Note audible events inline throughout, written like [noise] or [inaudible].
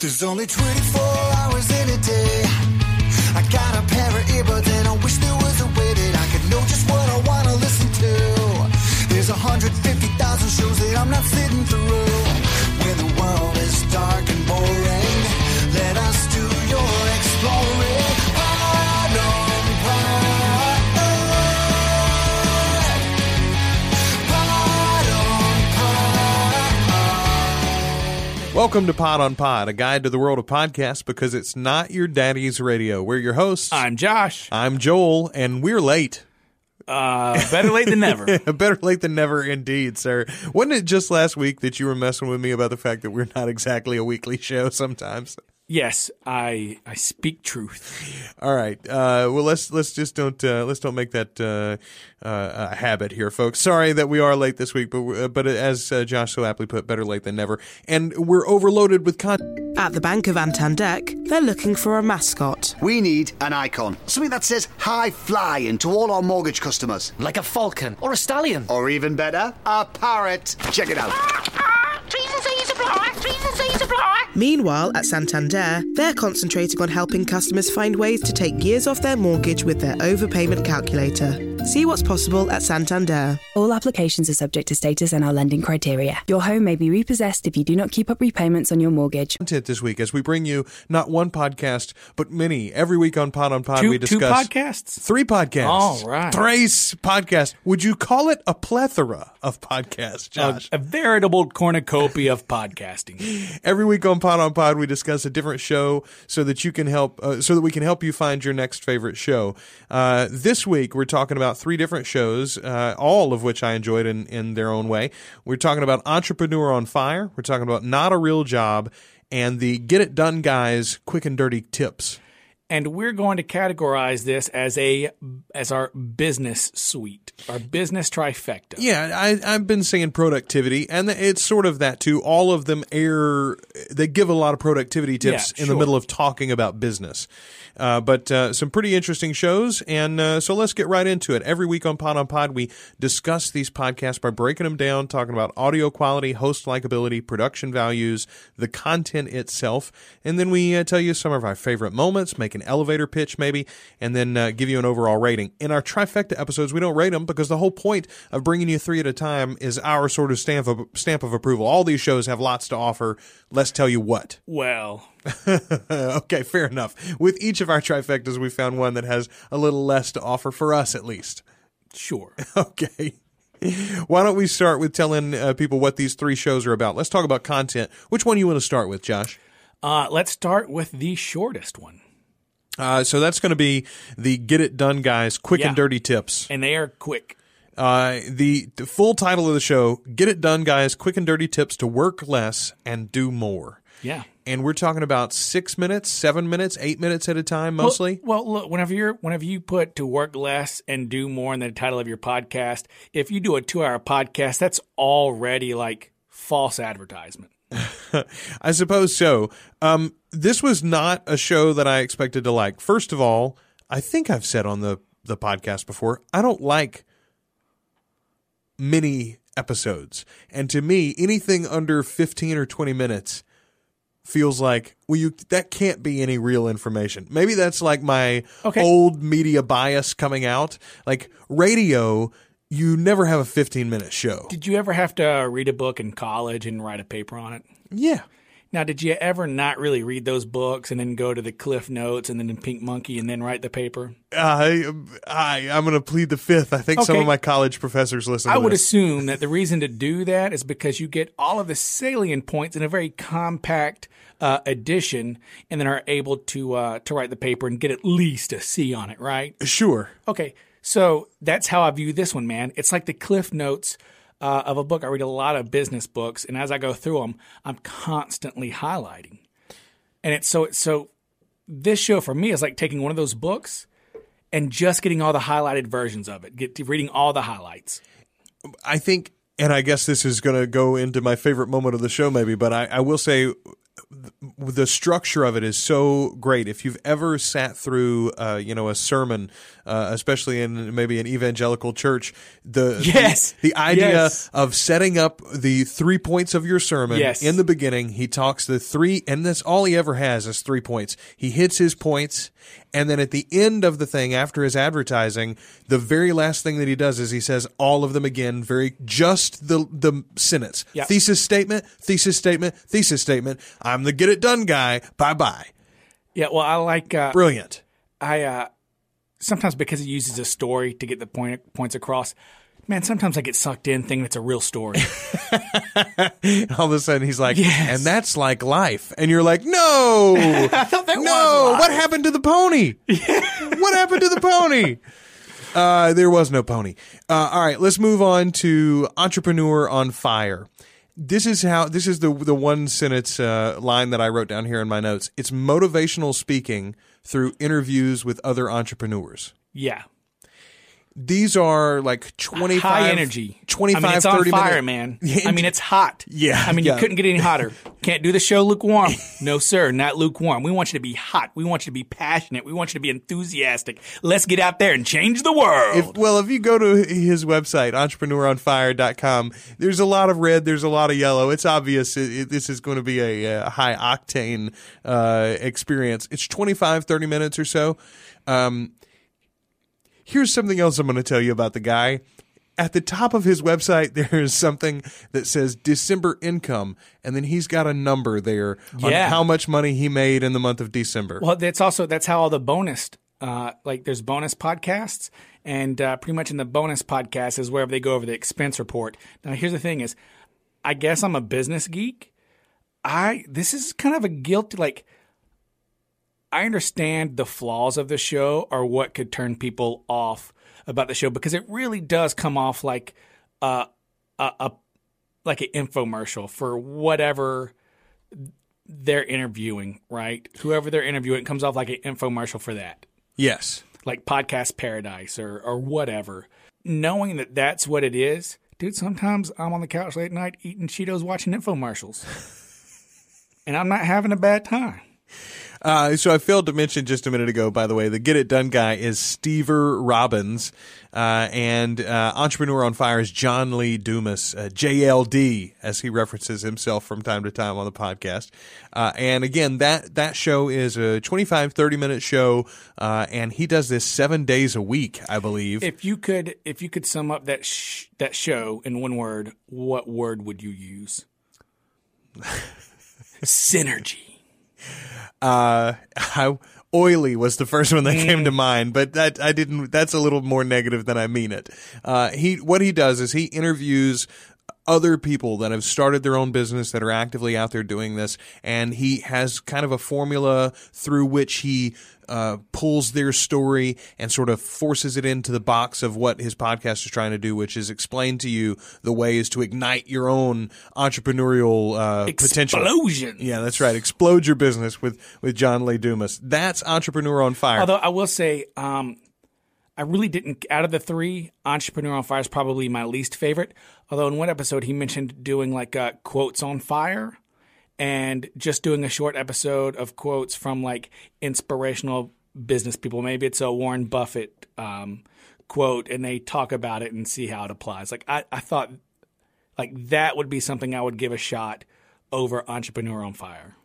There's only 24 hours in a day. I got a pair of earbuds and I wish there was a way that I could know just what I want to listen to. There's 150,000 shows that I'm not sitting through. Welcome to Pod on Pod, a guide to the world of podcasts because it's not your daddy's radio. We're your hosts. I'm Josh. I'm Joel, and we're late. Uh, better late than never. [laughs] Better late than never, indeed, sir. Wasn't it just last week that you were messing with me about the fact that we're not exactly a weekly show sometimes? Yes, I I speak truth. All right. Uh, well, let's let's just don't uh, let's don't make that uh, uh, a habit here, folks. Sorry that we are late this week, but uh, but as uh, Josh so aptly put, better late than never. And we're overloaded with content. At the Bank of Antandek, they're looking for a mascot. We need an icon. Something that says high flying to all our mortgage customers. Like a falcon or a stallion. Or even better, a parrot. Check it out. [laughs] Trees and seas apply. Trees and seas apply. Meanwhile, at Santander, they're concentrating on helping customers find ways to take years off their mortgage with their overpayment calculator. See what's possible at Santander. All applications are subject to status and our lending criteria. Your home may be repossessed if you do not keep up repayments on your mortgage. Content this week as we bring you not one podcast but many every week on Pod on Pod. Two, we two discuss podcasts. Three podcasts. All right. Thrice podcast. Would you call it a plethora of podcasts, A, Josh? a veritable cornucopia of podcasting. Every week on Pod on Pod, we discuss a different show so that you can help, uh, so that we can help you find your next favorite show. Uh, this week, we're talking about three different shows, uh, all of which I enjoyed in, in their own way. We're talking about Entrepreneur on Fire. We're talking about Not a Real Job and the Get It Done Guys Quick and Dirty Tips. And we're going to categorize this as a as our business suite, our business trifecta. Yeah, I, I've been saying productivity, and it's sort of that too. All of them air, they give a lot of productivity tips Yeah, in the middle of talking about business. Uh, but uh, some pretty interesting shows, and uh, so let's get right into it. Every week on Pod on Pod, we discuss these podcasts by breaking them down, talking about audio quality, host likability, production values, the content itself, and then we uh, tell you some of our favorite moments, make an elevator pitch maybe, and then uh, give you an overall rating. In our trifecta episodes, we don't rate them because the whole point of bringing you three at a time is our sort of stamp of stamp of approval. All these shows have lots to offer. Let's tell you what. Well, [laughs] okay, fair enough. With each of our trifectas, we found one that has a little less to offer for us, at least. sure. [laughs] Okay. Why don't we start with telling uh, people what these three shows are about? Let's talk about content. Which one you want to start with, Josh? Uh, let's start with the shortest one, Uh, so that's going to be the Get It Done Guys Quick Yeah. and Dirty Tips. and they are quick. Uh, the, the full title of the show Get It Done Guys Quick and Dirty Tips to Work Less and Do More. Yeah. And we're talking about six minutes, seven minutes, eight minutes at a time mostly. Well, well, look, whenever you're whenever you put to work less and do more in the title of your podcast, if you do a two hour podcast, that's already like false advertisement. [laughs] I suppose so. Um, this was not a show that I expected to like. First of all, I think I've said on the, the podcast before, I don't like mini episodes. And to me, anything under 15 or 20 minutes feels like, well, you, that can't be any real information. Maybe that's like my Okay. old media bias coming out. Like radio, you never have a 15 minute show. Did you ever have to read a book in college and write a paper on it? Yeah. Now, did you ever not really read those books and then go to the Cliff Notes and then in Pink Monkey and then write the paper? I, I, I'm going to plead the fifth. I think some of my college professors listen. I would this. assume that the reason to do that is because you get all of the salient points in a very compact uh, edition, and then are able to uh, to write the paper and get at least a C on it, right? Sure. Okay, so that's how I view this one, man. It's like the Cliff Notes uh, of a book. I read a lot of business books, and as I go through them, I'm constantly highlighting. And it's so so this show for me is like taking one of those books and just getting all the highlighted versions of it, get reading all the highlights. I think, and I guess this is going to go into my favorite moment of the show, maybe, but I, I will say the structure of it is so great. If you've ever sat through, uh, you know, a sermon, uh, especially in maybe an evangelical church, the Yes. the, the idea Yes. of setting up the three points of your sermon Yes. in the beginning, he talks the three, and that's all he ever has is three points. He hits his points, and then at the end of the thing, after his advertising, the very last thing that he does is he says all of them again, very just the the sentence, Yeah. thesis statement, thesis statement, thesis statement. I'm the get it done guy. Bye bye. Yeah, well, I like uh, Brilliant. I uh, sometimes because it uses a story to get the point points across. Man, sometimes I get sucked in thinking it's a real story. [laughs] All of a sudden, he's like, Yes. and that's like life. And you're like, no, [laughs] I thought that no. What happened to the pony? what happened to the pony? Uh, there was no pony. Uh, all right, let's move on to entrepreneur on fire. This is how. This is the the one sentence uh, line that I wrote down here in my notes. It's motivational speaking through interviews with other entrepreneurs. Yeah, These are like 25 high energy, 25 I mean, it's on 30 fire, minute- man. [laughs] I mean, it's hot. Yeah, I mean, yeah. you couldn't get any hotter. [laughs] Can't do the show lukewarm. No, sir, not lukewarm. We want you to be hot. We want you to be passionate. We want you to be enthusiastic. Let's get out there and change the world. If, well, if you go to his website, entrepreneuronfire.com, there's a lot of red, there's a lot of yellow. It's obvious it, it- this is going to be a, uh high octane uh, experience. It's 25, 30 minutes or so. Um, here's something else I'm going to tell you about the guy. At the top of his website, [laughs] there is something that says December income, and then he's got a number there on Yeah. how much money he made in the month of December. Well, that's also that's how all the bonus, uh, like there's bonus podcasts, and uh, pretty much in the bonus podcast is wherever they go over the expense report. Now, here's the thing: is I guess I'm a business geek. I this is kind of a guilty like. I understand the flaws of the show or what could turn people off about the show because it really does come off like a a, a like an infomercial for whatever they're interviewing, right? Whoever they're interviewing it comes off like an infomercial for that, yes. like Podcast Paradise or or whatever. Knowing that that's what it is, dude. Sometimes I'm on the couch late night eating Cheetos, watching infomercials, [laughs] and I'm not having a bad time. Uh, so I failed to mention just a minute ago, by the way, the Get It Done guy is Stever Robbins, uh, and uh, Entrepreneur on Fire is John Lee Dumas, uh, JLD, as he references himself from time to time on the podcast. Uh, and again, that that show is a 25, 30 minute show, uh, and he does this seven days a week, I believe. If you could, if you could sum up that sh- that show in one word, what word would you use? [laughs] Synergy. [laughs] uh, I, oily was the first one that came to mind, but that I didn't. That's a little more negative than I mean it. Uh, he what he does is he interviews other people that have started their own business that are actively out there doing this, and he has kind of a formula through which he. Uh, pulls their story and sort of forces it into the box of what his podcast is trying to do, which is explain to you the ways to ignite your own entrepreneurial uh, potential. Explosion. Yeah, that's right. Explode your business with with John Lee Dumas. That's Entrepreneur on Fire. Although I will say, um, I really didn't. Out of the three, Entrepreneur on Fire is probably my least favorite. Although in one episode he mentioned doing like uh, quotes on fire, and just doing a short episode of quotes from like inspirational business people. Maybe it's a Warren Buffett um, quote, and they talk about it and see how it applies. Like I, I thought, like that would be something I would give a shot over Entrepreneur on Fire.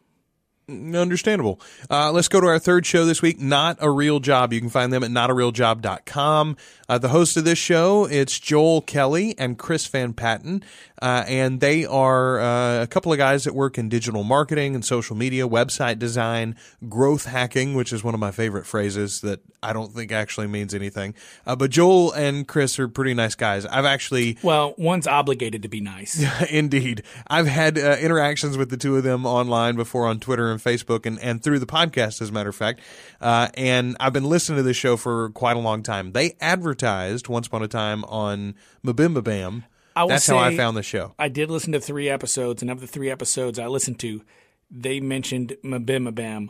Understandable. Uh, let's go to our third show this week, Not a Real Job. You can find them at notarealjob.com. Uh, the host of this show, it's Joel Kelly and Chris Van Patten. Uh, and they are uh, a couple of guys that work in digital marketing and social media, website design, growth hacking, which is one of my favorite phrases that I don't think actually means anything. Uh, but Joel and Chris are pretty nice guys. I've actually Well, one's obligated to be nice. [laughs] Indeed. I've had uh, interactions with the two of them online before on Twitter and Facebook and, and through the podcast, as a matter of fact. Uh, and I've been listening to this show for quite a long time. They advertised once upon a time on Mabimba Bam. That's how I found the show. I did listen to three episodes, and of the three episodes I listened to, they mentioned Mabimabam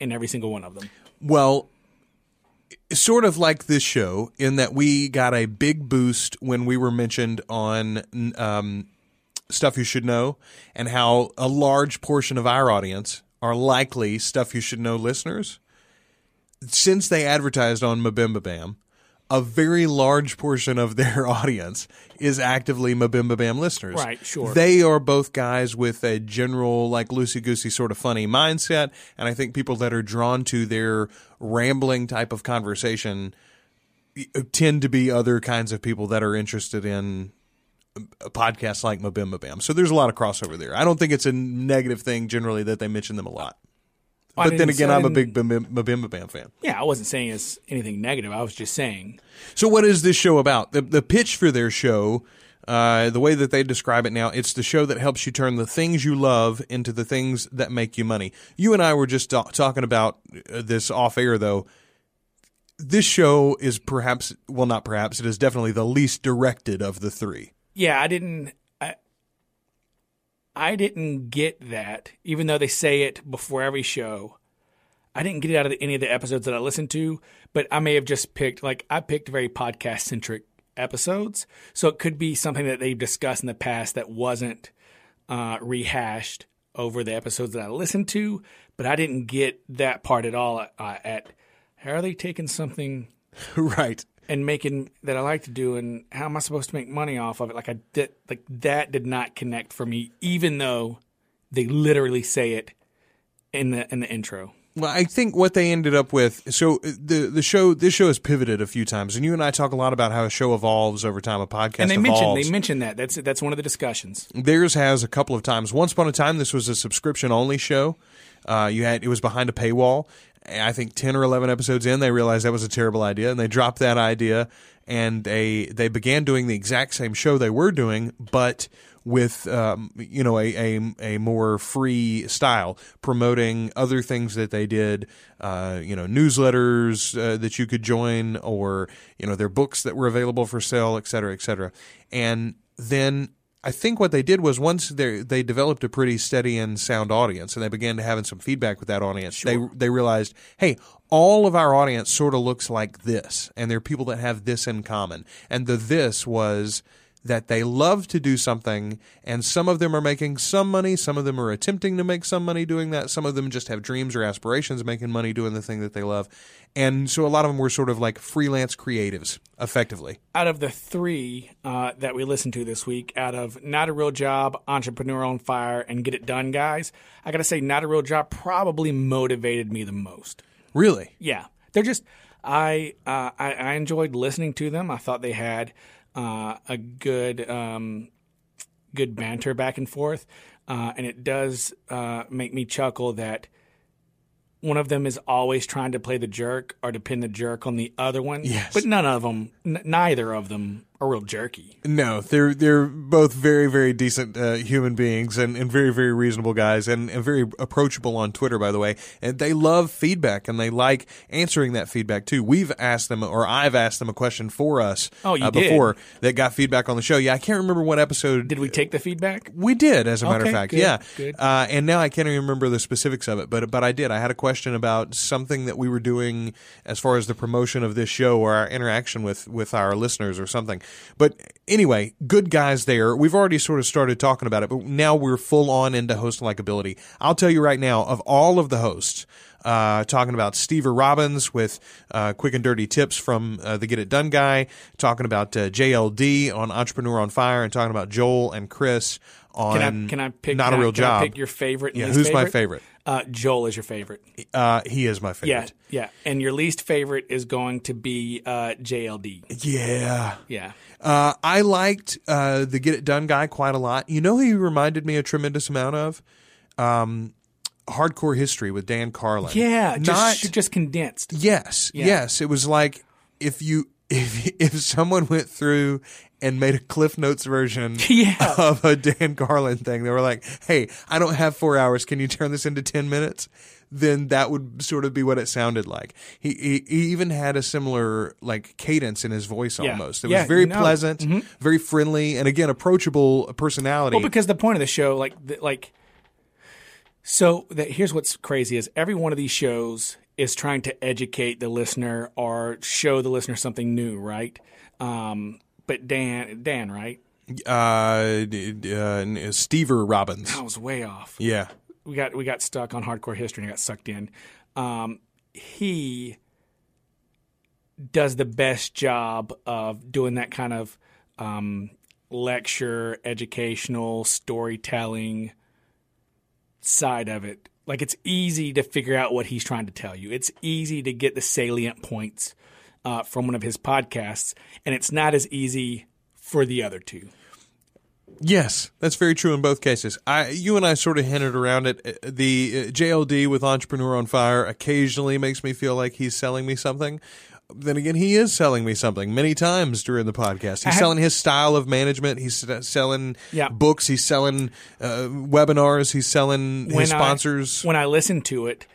in every single one of them. Well, sort of like this show in that we got a big boost when we were mentioned on um, stuff you should know, and how a large portion of our audience are likely stuff you should know listeners. Since they advertised on Mabimbabam, a very large portion of their [laughs] audience is actively Mabimbabam listeners. Right, sure. They are both guys with a general, like, loosey goosey sort of funny mindset. And I think people that are drawn to their rambling type of conversation tend to be other kinds of people that are interested in a podcast like Mabimbabam. So there's a lot of crossover there. I don't think it's a negative thing generally that they mention them a lot. I But then again, I'm a big Mabim- fan. Yeah, I wasn't saying it's anything negative. I was just saying So, what is this show about? The the pitch for their show, uh, the way that they describe it now, it's the show that helps you turn the things you love into the things that make you money. You and I were just ta- talking about uh, this off air, though. This show is perhaps, well, not perhaps, it is definitely the least directed of the three. Yeah, I didn't. I, I didn't get that, even though they say it before every show. I didn't get it out of any of the episodes that I listened to, but I may have just picked like I picked very podcast centric episodes, so it could be something that they've discussed in the past that wasn't uh, rehashed over the episodes that I listened to. But I didn't get that part at all. Uh, at how are they taking something [laughs] right. And making that I like to do, and how am I supposed to make money off of it? Like I did, like that did not connect for me, even though they literally say it in the in the intro. Well, I think what they ended up with. So uh, the the show, this show has pivoted a few times, and you and I talk a lot about how a show evolves over time. A podcast And they evolves. mentioned they mentioned that. That's that's one of the discussions. Theirs has a couple of times. Once upon a time, this was a subscription only show. Uh, you had it was behind a paywall. I think ten or eleven episodes in, they realized that was a terrible idea, and they dropped that idea. And they they began doing the exact same show they were doing, but with um, you know a, a a more free style, promoting other things that they did. Uh, you know, newsletters uh, that you could join, or you know, their books that were available for sale, et cetera, et cetera. And then I think what they did was once they they developed a pretty steady and sound audience, and they began to having some feedback with that audience. They they realized, hey, all of our audience sort of looks like this, and there are people that have this in common. And the this was that they love to do something, and some of them are making some money, some of them are attempting to make some money doing that, some of them just have dreams or aspirations of making money doing the thing that they love. And so a lot of them were sort of like freelance creatives, effectively. Out of the three uh, that we listened to this week, out of Not a Real Job, Entrepreneur on Fire, and Get It Done, guys, I got to say, Not a Real Job probably motivated me the most. Really? Yeah, they're just I uh, I, I enjoyed listening to them. I thought they had uh, a good um, good banter back and forth, uh, and it does uh, make me chuckle that one of them is always trying to play the jerk or to pin the jerk on the other one. Yes. but none of them, n- neither of them, are real jerky. No, they're they're both very very decent uh, human beings and, and very very reasonable guys and, and very approachable on Twitter by the way. And they love feedback and they like answering that feedback too. We've asked them or I've asked them a question for us Oh, you uh, did? before that got feedback on the show. Yeah, I can't remember what episode Did we take the feedback? we did, as a matter of fact. good, yeah. good. Uh, and now I can't even remember the specifics of it, but but I did. I had a question about something that we were doing as far as the promotion of this show or our interaction with with our listeners or something. But anyway, good guys there. We've already sort of started talking about it, but now we're full on into host likability. I'll tell you right now, of all of the hosts. Uh, talking about Steve Robbins with uh, quick and dirty tips from uh, the Get It Done guy, talking about uh, JLD on Entrepreneur on Fire, and talking about Joel and Chris on Can I can I pick not can a real can I job. pick your favorite? Yeah, who's my favorite? Uh, Joel is your favorite. Uh, he is my favorite. yeah. Yeah. And your least favorite is going to be uh, JLD. Yeah. Yeah. Uh, I liked uh, the Get It Done guy quite a lot. You know who he reminded me a tremendous amount of? Um, Hardcore History with Dan Carlin. Yeah, Not just just condensed. Yes, Yeah. yes. It was like if you if if someone went through and made a Cliff Notes version [laughs] Yeah. of a Dan Carlin thing, they were like, "Hey, I don't have four hours. Can you turn this into ten minutes?" Then that would sort of be what it sounded like. He he, he even had a similar like cadence in his voice Yeah. almost. It Yeah, was very no. pleasant, mm-hmm. very friendly, and again approachable personality. Well, because the point of the show, like, the, like, So that here's what's crazy is every one of these shows is trying to educate the listener or show the listener something new, right? Um, but Dan, Dan, right? Uh, d- uh, Stever Robbins. I was way off. Yeah. we got we got stuck on hardcore history and got sucked in. Um, he does the best job of doing that kind of um, lecture, educational, storytelling side of it. Like it's easy to figure out what he's trying to tell you. It's easy to get the salient points uh, from one of his podcasts, and it's not as easy for the other two. Yes, that's very true in both cases. I, you and I sort of hinted around it. Uh, The uh, JLD with Entrepreneur on Fire occasionally makes me feel like he's selling me something. Then again, he is selling me something many times during the podcast. He's I have- selling his style of management. He's selling Yeah. books. He's selling uh, webinars. He's selling his I- sponsors. when I listened to it,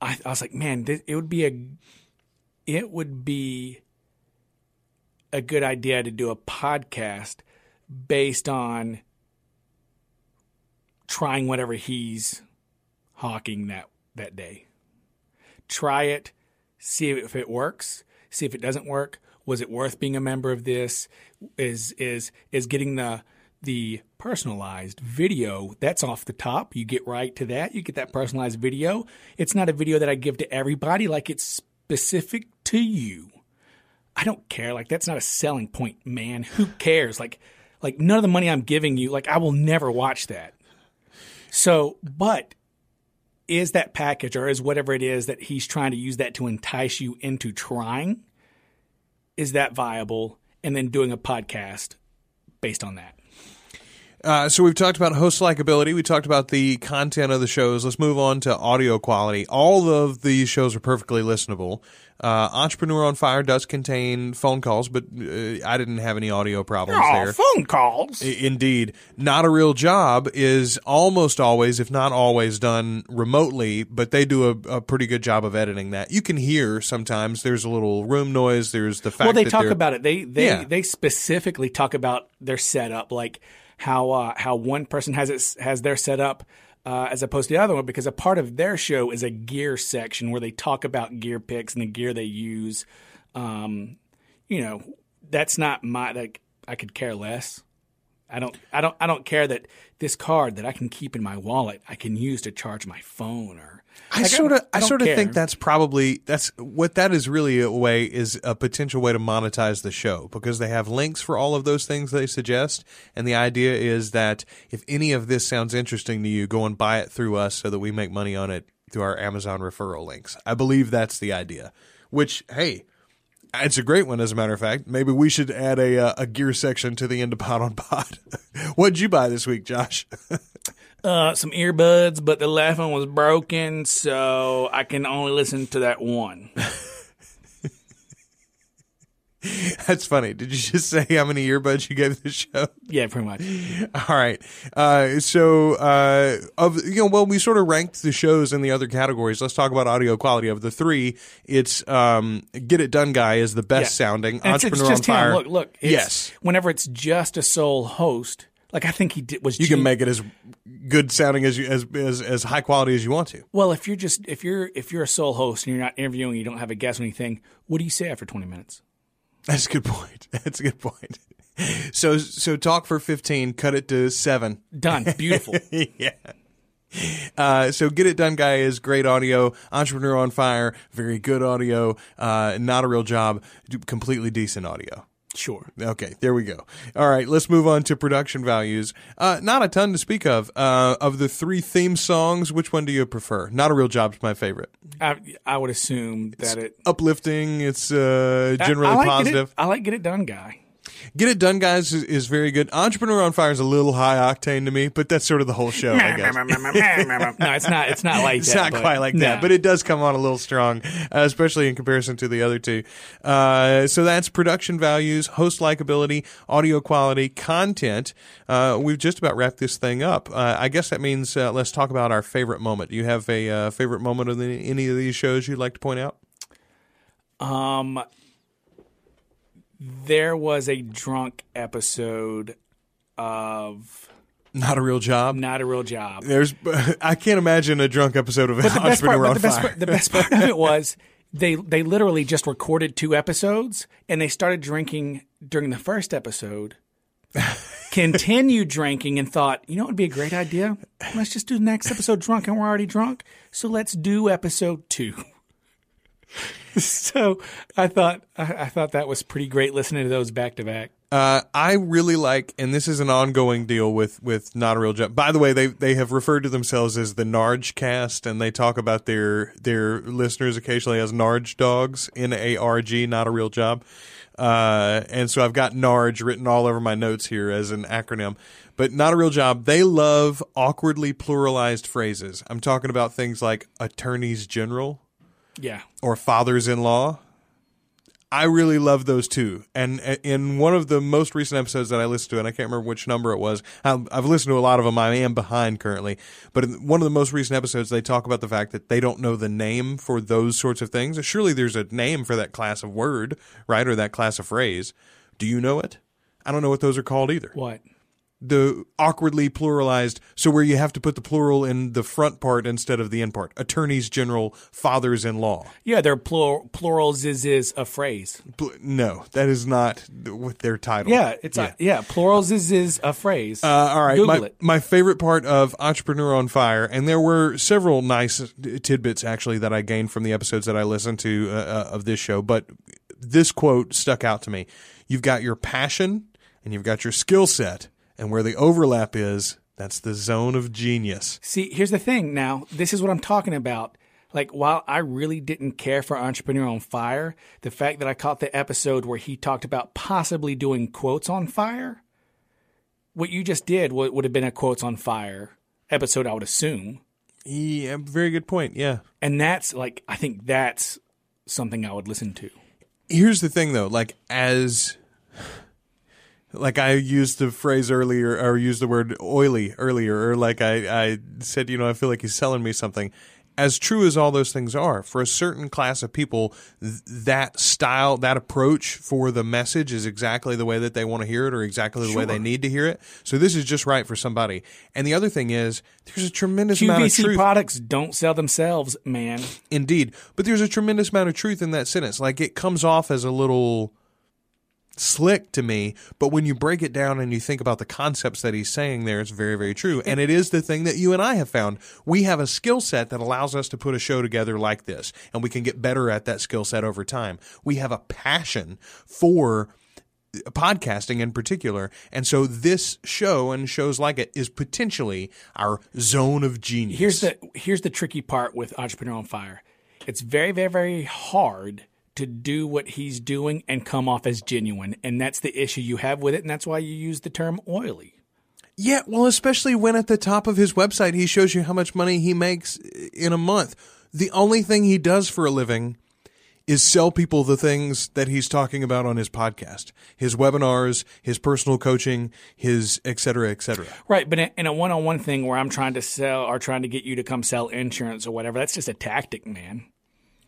I, I was like, man, this, it would be a, it would be a good idea to do a podcast based on trying whatever he's hawking that that day. Try it, see if it works, see if it doesn't work. Was it worth being a member of this? Is is is getting the the personalized video that's off the top. You get right to that. You get that personalized video. It's not a video that I give to everybody like it's specific to you. I don't care. Like that's not a selling point, man. Who cares? Like like none of the money I'm giving you, like I will never watch that. So, but is that package or is whatever it is that he's trying to use that to entice you into trying is that viable and then doing a podcast based on that. Uh, so we've talked about host likability. We talked about the content of the shows. Let's move on to audio quality. All of these shows are perfectly listenable. Uh, Entrepreneur on Fire does contain phone calls, but uh, I didn't have any audio problems there. phone calls. I- Indeed. Not a Real Job is almost always, if not always, done remotely, but they do a, a pretty good job of editing that. You can hear sometimes there's a little room noise. There's the fact well, they talk about it. They they Yeah. they specifically talk about their setup, like how uh, how one person has it has their setup uh, as opposed to the other one, because a part of their show is a gear section where they talk about gear picks and the gear they use. Um, you know, that's not my like. I could care less. I don't. I don't. I don't care that this card that I can keep in my wallet I can use to charge my phone or. I sort of, I, sort of think that's probably that's what that is really a way is a potential way to monetize the show because they have links for all of those things they suggest, and the idea is that if any of this sounds interesting to you, go and buy it through us so that we make money on it through our Amazon referral links. I believe that's the idea. Which, hey, it's a great one, as a matter of fact. Maybe we should add a uh, a gear section to the end of Pod on Pod. [laughs] What'd you buy this week, Josh? [laughs] uh, some earbuds, but the left one was broken, so I can only listen to that one. [laughs] That's funny. Did you just say how many earbuds you gave the show? Yeah, pretty much. [laughs] All right. Uh, so, uh, of you know, well, we sort of ranked the shows in the other categories. Let's talk about audio quality. Of the three, it's um, Get It Done Guy is the best Yeah. sounding. And it's, it's Entrepreneur just on Fire. him. Look, look. It's, yes, Whenever it's just a sole host, like I think he did, was. you can make it as good sounding as you as, as as high quality as you want to. Well, if you're just if you're if you're a sole host and you're not interviewing, you don't have a guest or anything. What do you say after 20 minutes? That's a good point. [laughs] That's a good point. So so talk for fifteen, cut it to seven. Done. Beautiful. [laughs] yeah. Uh, so get it done, guy is great audio. Entrepreneur on fire, very good audio. Uh, not a real job, completely decent audio. Sure. Okay, there we go. All right, let's move on to production values. Uh, not a ton to speak of. Uh, of the three theme songs, which one do you prefer? Not a real job's my favorite. I, I would assume that it Uplifting. It's uh, generally I like positive. It, I like get it done, guy. Get it done, guys, is, is very good. Entrepreneur on fire is a little high octane to me, but that's sort of the whole show, I guess. [laughs] no, it's not. It's not like It's that. not but- quite like no. that, but it does come on a little strong, uh, especially in comparison to the other two. Uh, so that's production values, host likability, audio quality, content. Uh, we've just about wrapped this thing up. Uh, I guess that means uh, let's talk about our favorite moment. Do you have a uh, favorite moment of the, any of these shows you'd like to point out? Um, there was a drunk episode of Not a real job. Not a real job. There's, [laughs] I can't imagine a drunk episode of But the best part, but the best, part, the best part of it was they they literally just recorded two episodes and they started drinking during the first episode. [laughs] continued drinking and thought, you know, it would be a great idea. Let's just do the next episode drunk, and we're already drunk, so let's do episode two. [laughs] so I thought I, thought that was pretty great listening to those back to back. Uh, I really like, and this is an ongoing deal with with not a real job. By the way, they they have referred to themselves as the Narge Cast, and they talk about their their listeners occasionally as Narge dogs, N A R G, not a real job. Uh, and so I've got Narge written all over my notes here as an acronym. But not a real job. They love awkwardly pluralized phrases. I'm talking about things like attorneys general Yeah, or fathers in law. I really love those two. And uh, in one of the most recent episodes that I listened to, and I can't remember which number it was, I've I've listened to a lot of them. I am behind currently. But in one of the most recent episodes, they talk about the fact that they don't know the name for those sorts of things. Surely there's a name for that class of word, right? Or that class of phrase. Do you know it? I don't know what those are called either what? The awkwardly pluralized so where you have to put the plural in the front part instead of the end part attorneys general fathers-in-law Yeah, their plural plurals is is a phrase. Pl- no that is not th- what their title Yeah, it's yeah, yeah plurals is is a phrase. Uh, all right, Google my, it. my favorite part of Entrepreneur on Fire, and there were several nice tidbits actually that I gained from the episodes that I listened to uh, uh, of this show, but this quote stuck out to me. You've got your passion and you've got your skill set, and where the overlap is, that's the zone of genius. See, here's the thing. Now, this is what I'm talking about. Like, while I really didn't care for Entrepreneur on Fire, the fact that I caught the episode where he talked about possibly doing quotes on fire, what you just did would, would have been a quotes on fire episode, I would assume. Yeah, very good point. Yeah. And that's like, I think that's something I would listen to. Here's the thing though, like as like I used the phrase earlier or used the word oily earlier or like I I said, you know, I feel like he's selling me something. As true as all those things are, for a certain class of people, th- that style, that approach for the message is exactly the way that they want to hear it or exactly the way they need to hear it. So this is just right for somebody. And the other thing is, there's a tremendous amount of QVC truth. products don't sell themselves, man. Indeed. But there's a tremendous amount of truth in that sentence. Like it comes off as a little slick to me, but when you break it down and you think about the concepts that he's saying there, it's very, very true. And it is the thing that you and I have found. We have a skill set that allows us to put a show together like this, and we can get better at that skill set over time. We have a passion for podcasting in particular. And so this show and shows like it is potentially our zone of genius. Here's the here's the tricky part with Entrepreneur on Fire. It's very, very, very hard to do what he's doing and come off as genuine. And that's the issue you have with it, and that's why you use the term oily. Yeah, well, especially when at the top of his website he shows you how much money he makes in a month. The only thing he does for a living is sell people the things that he's talking about on his podcast, his webinars, his personal coaching, his et cetera, et cetera. Right, but in a one-on-one thing where I'm trying to sell or trying to get you to come sell insurance or whatever, that's just a tactic, man.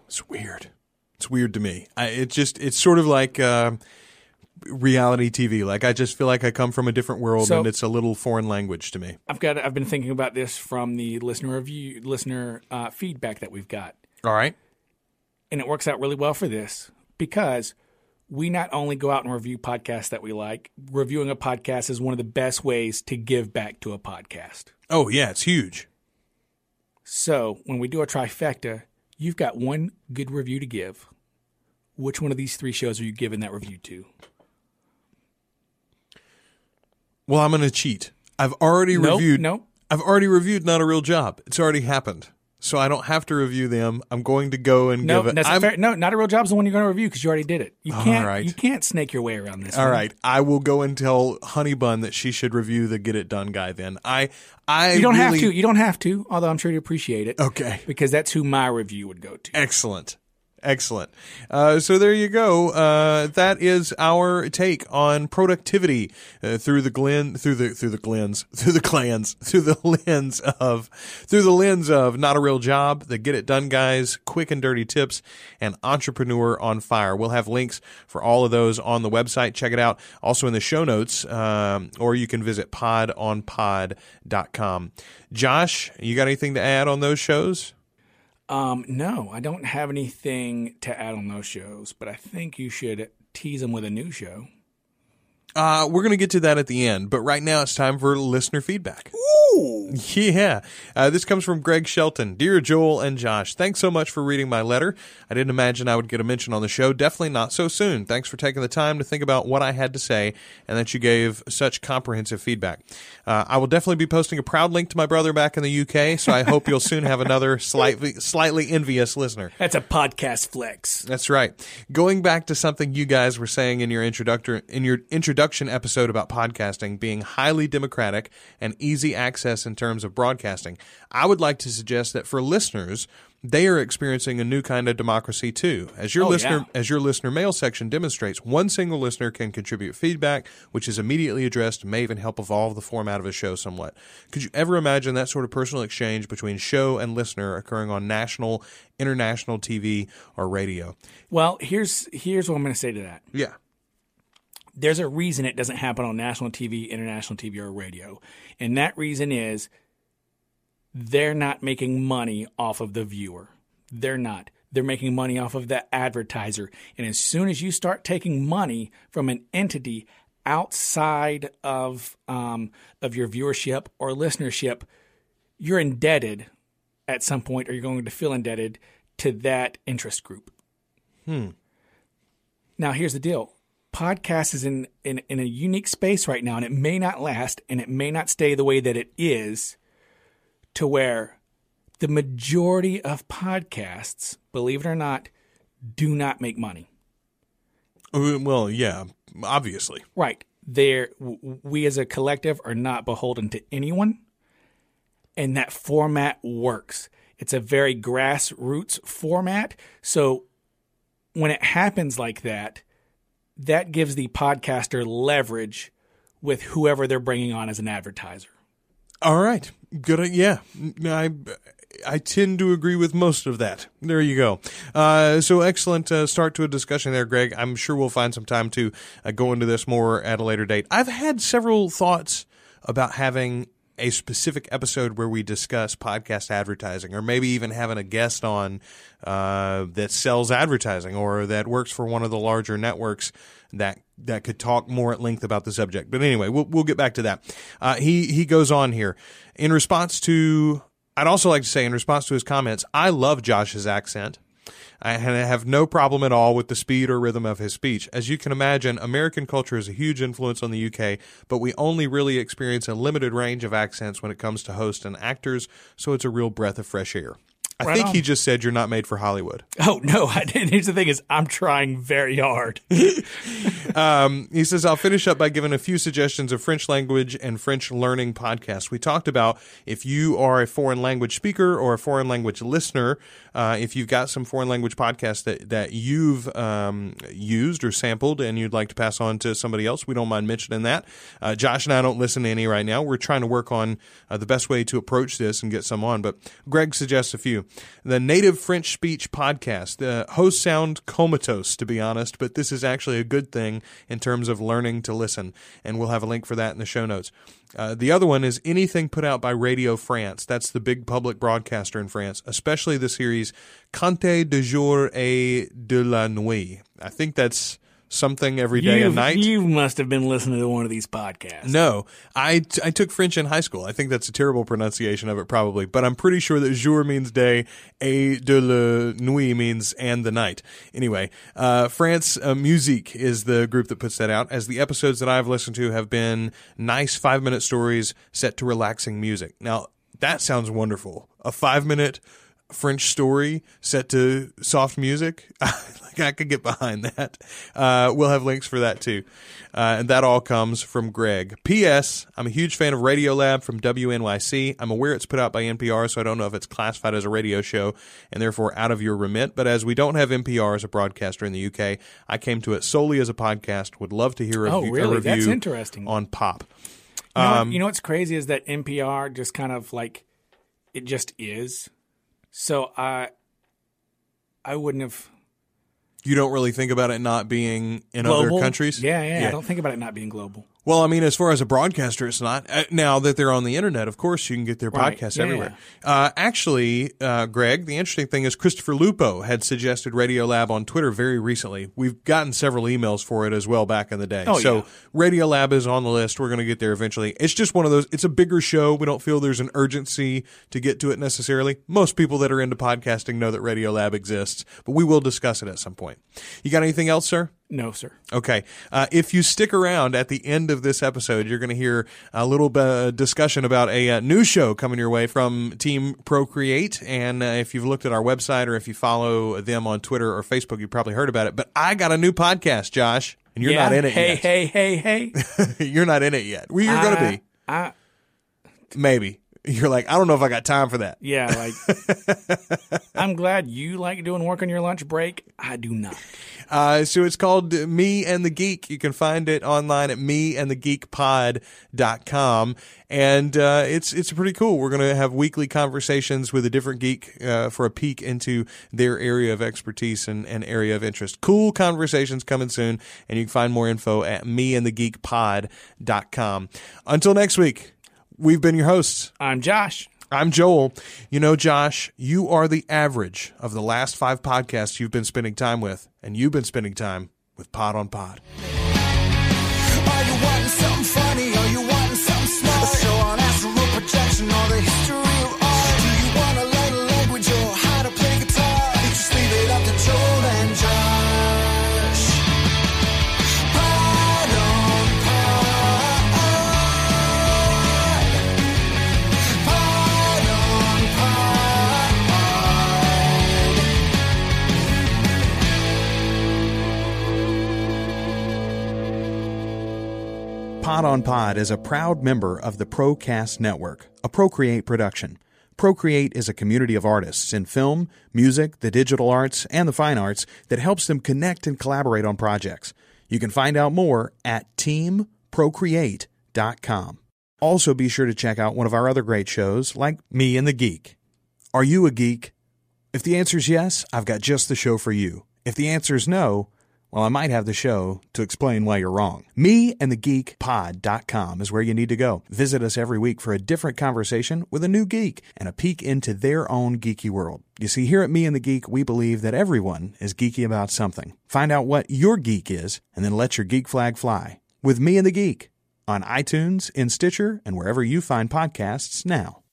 It's weird. It's weird to me. I, it just, it's sort of like, uh, reality TV. Like I just feel like I come from a different world So- and it's a little foreign language to me. I've got I've been thinking about this from the listener review listener uh, feedback that we've got. All right. and it works out really well for this because we not only go out and review podcasts that we like, reviewing a podcast is one of the best ways to give back to a podcast. Oh yeah, it's huge. So when we do a trifecta, you've got one good review to give. Which one of these three shows are you giving that review to? Well, I'm going to cheat. I've already Nope, reviewed. nope. I've already reviewed Not a Real Job. It's already happened, so I don't have to review them. I'm going to go and No, give it. that's fair. No, not a real job's the one you're going to review because you already did it. You can't. right. You can't snake your way around this. All one. right, I will go and tell Honey Bun that she should review the Get It Done guy. Then I, I You don't have to. You don't have to. Although I'm sure you appreciate it. Okay. Because that's who my review would go to. Excellent, Excellent. Uh, so there you go. Uh, that is our take on productivity uh, through the glen, through the through the glens, [laughs] through the clans, [laughs] through the lens of through the lens of not a real job, the get it done guys, quick and dirty tips, and entrepreneur on fire. We'll have links for all of those on the website. Check it out. Also in the show notes, um, or you can visit podonpod.com. Josh, you got anything to add on those shows? Um, no, I don't have anything to add on those shows, but I think you should tease them with a new show. Uh, we're going to get to that at the end, but right now it's time for listener feedback. Ooh. Yeah. Uh, this comes from Greg Shelton. Dear Joel and Josh, thanks so much for reading my letter. I didn't imagine I would get a mention on the show. Definitely not so soon. Thanks for taking the time to think about what I had to say and that you gave such comprehensive feedback. Uh, I will definitely be posting a proud link to my brother back in the UK, so I hope you'll soon have another [laughs] slightly, slightly envious listener. That's a podcast flex. That's right. Going back to something you guys were saying in your introductor in your introduction episode about podcasting being highly democratic and easy access in terms of broadcasting, I would like to suggest that for listeners, they are experiencing a new kind of democracy too. As your Oh, listener yeah. as your listener mail section demonstrates, one single listener can contribute feedback, which is immediately addressed and may even help evolve the format of a show somewhat. Could you ever imagine that sort of personal exchange between show and listener occurring on national, international TV or radio? Well, here's here's what I'm going to say to that. Yeah. There's a reason it doesn't happen on national TV, international TV, or radio, and that reason is they're not making money off of the viewer. They're not. They're making money off of the advertiser. And as soon as you start taking money from an entity outside of um, of your viewership or listenership, you're indebted at some point, or you're going to feel indebted to that interest group. Hmm. Now, here's the deal. Podcast is in, in, in a unique space right now, and it may not last, and it may not stay the way that it is to where the majority of podcasts, believe it or not, do not make money. Well, yeah, obviously. Right. They're, we as a collective are not beholden to anyone, and that format works. It's a very grassroots format. So when it happens like that, that gives the podcaster leverage with whoever they're bringing on as an advertiser. All right. Good. uh, Yeah. I I tend to agree with most of that. There you go. Uh, so excellent uh, start to a discussion there, Greg. I'm sure we'll find some time to uh, go into this more at a later date. I've had several thoughts about having a specific episode where we discuss podcast advertising, or maybe even having a guest on uh, that sells advertising or that works for one of the larger networks that that could talk more at length about the subject. But anyway, we'll we'll get back to that. Uh, he he goes on here in response to. I'd also like to say in response to his comments, I love Josh's accent. I have no problem at all with the speed or rhythm of his speech. As you can imagine, American culture is a huge influence on the UK, but we only really experience a limited range of accents when it comes to hosts and actors, so it's a real breath of fresh air. I Right think on. he just said you're not made for Hollywood. Oh no! I didn't. Here's the thing: is I'm trying very hard. [laughs] Um, he says, I'll finish up by giving a few suggestions of French language and French learning podcasts. We talked about if you are a foreign language speaker or a foreign language listener, uh, if you've got some foreign language podcasts that, that you've um, used or sampled and you'd like to pass on to somebody else, we don't mind mentioning that. Uh, Josh and I don't listen to any right now. We're trying to work on uh, the best way to approach this and get some on, but Greg suggests a few. The Native French Speech Podcast. The hosts sound comatose, to be honest, but this is actually a good thing in terms of learning to listen, and we'll have a link for that in the show notes. Uh, the other one is anything put out by Radio France. That's the big public broadcaster in France, especially the series Conte de jour et de la nuit. I think that's something every day you and night. you must have been listening to one of these podcasts. No, I, I took French in high school. I think that's a terrible pronunciation of it, probably, but I'm pretty sure that jour means day, et de la nuit means and the night. Anyway, uh, France uh, Musique is the group that puts that out, as the episodes that I've listened to have been nice five minute stories set to relaxing music. Now, that sounds wonderful. A five minute French story set to soft music. [laughs] like I could get behind that. Uh, we'll have links for that too. Uh, and that all comes from Greg. P.S. I'm a huge fan of Radiolab from WNYC. I'm aware it's put out by NPR, so I don't know if it's classified as a radio show and therefore out of your remit. But as we don't have NPR as a broadcaster in the UK, I came to it solely as a podcast. Would love to hear a, Oh, review- a review That's interesting. on pop. You know, Um, you know what's crazy is that NPR just kind of like it just is. So I I wouldn't have You don't really think about it not being in global. other countries? Yeah, yeah, I don't think about it not being global. Well, I mean, as far as a broadcaster, it's not. Uh, now that they're on the internet, of course, you can get their Right. podcasts Yeah, everywhere. Uh, actually, uh, Greg, the interesting thing is Christopher Lupo had suggested Radiolab on Twitter very recently. We've gotten several emails for it as well back in the day. Oh, so yeah. Radiolab is on the list. We're going to get there eventually. It's just one of those, it's a bigger show. We don't feel there's an urgency to get to it necessarily. Most people that are into podcasting know that Radiolab exists, but we will discuss it at some point. You got anything else, sir? No, sir. Okay. Uh, if you stick around at the end of this episode, you're going to hear a little of discussion about a uh, new show coming your way from Team Procreate. And uh, if you've looked at our website or if you follow them on Twitter or Facebook, you've probably heard about it. But I got a new podcast, Josh, and you're yeah. not in it hey, yet. Hey, hey, hey, [laughs] you're not in it yet. Well, you're going to be. I, Maybe. You're like, I don't know if I got time for that. yeah, [laughs] like I'm glad you like doing work on your lunch break. I do not. Uh, so it's called Me and the Geek. You can find it online at meandthegeekpod.com. And uh, it's it's pretty cool. We're going to have weekly conversations with a different geek uh, for a peek into their area of expertise and, and area of interest. Cool conversations coming soon. And you can find more info at meandthegeekpod.com. Until next week, we've been your hosts. I'm Josh. I'm Joel. You know, Josh, you are the average of the last five podcasts you've been spending time with, and you've been spending time with Pod on Pod. On Pod is a proud member of the Procast Network, a Procreate production. Procreate is a community of artists in film, music, the digital arts, and the fine arts that helps them connect and collaborate on projects. You can find out more at teamprocreate.com. Also, be sure to check out one of our other great shows like Me and the Geek. Are you a geek? If the answer is yes, I've got just the show for you. If the answer is no, well, I might have the show to explain why you're wrong. Me and the geekpod.com is where you need to go. Visit us every week for a different conversation with a new geek and a peek into their own geeky world. You see, here at Me and the Geek, we believe that everyone is geeky about something. Find out what your geek is and then let your geek flag fly with Me and the Geek on iTunes, in Stitcher, and wherever you find podcasts now.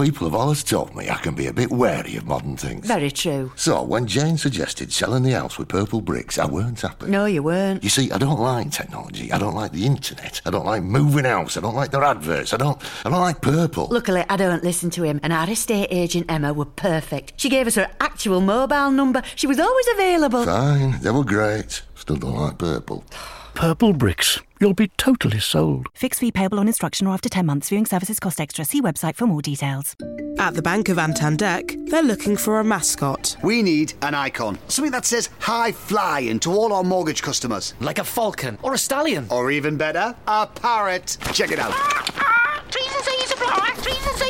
People have always told me I can be a bit wary of modern things. Very true. So, when Jane suggested selling the house with purple bricks, I weren't happy. No, you weren't. You see, I don't like technology. I don't like the internet. I don't like moving house. I don't like their adverts. I don't. I don't like purple. Luckily, I don't listen to him, and our estate agent Emma were perfect. She gave us her actual mobile number. She was always available. Fine, they were great. Still don't like purple. Purple bricks. You'll be totally sold. Fixed fee payable on instruction or after 10 months. Viewing services cost extra. See website for more details. At the Bank of Antandek, they're looking for a mascot. We need an icon. Something that says high flying to all our mortgage customers. Like a falcon or a stallion. Or even better, a parrot. Check it out. Ah, ah, ah. Trees and C's apply. Trees and C's apply.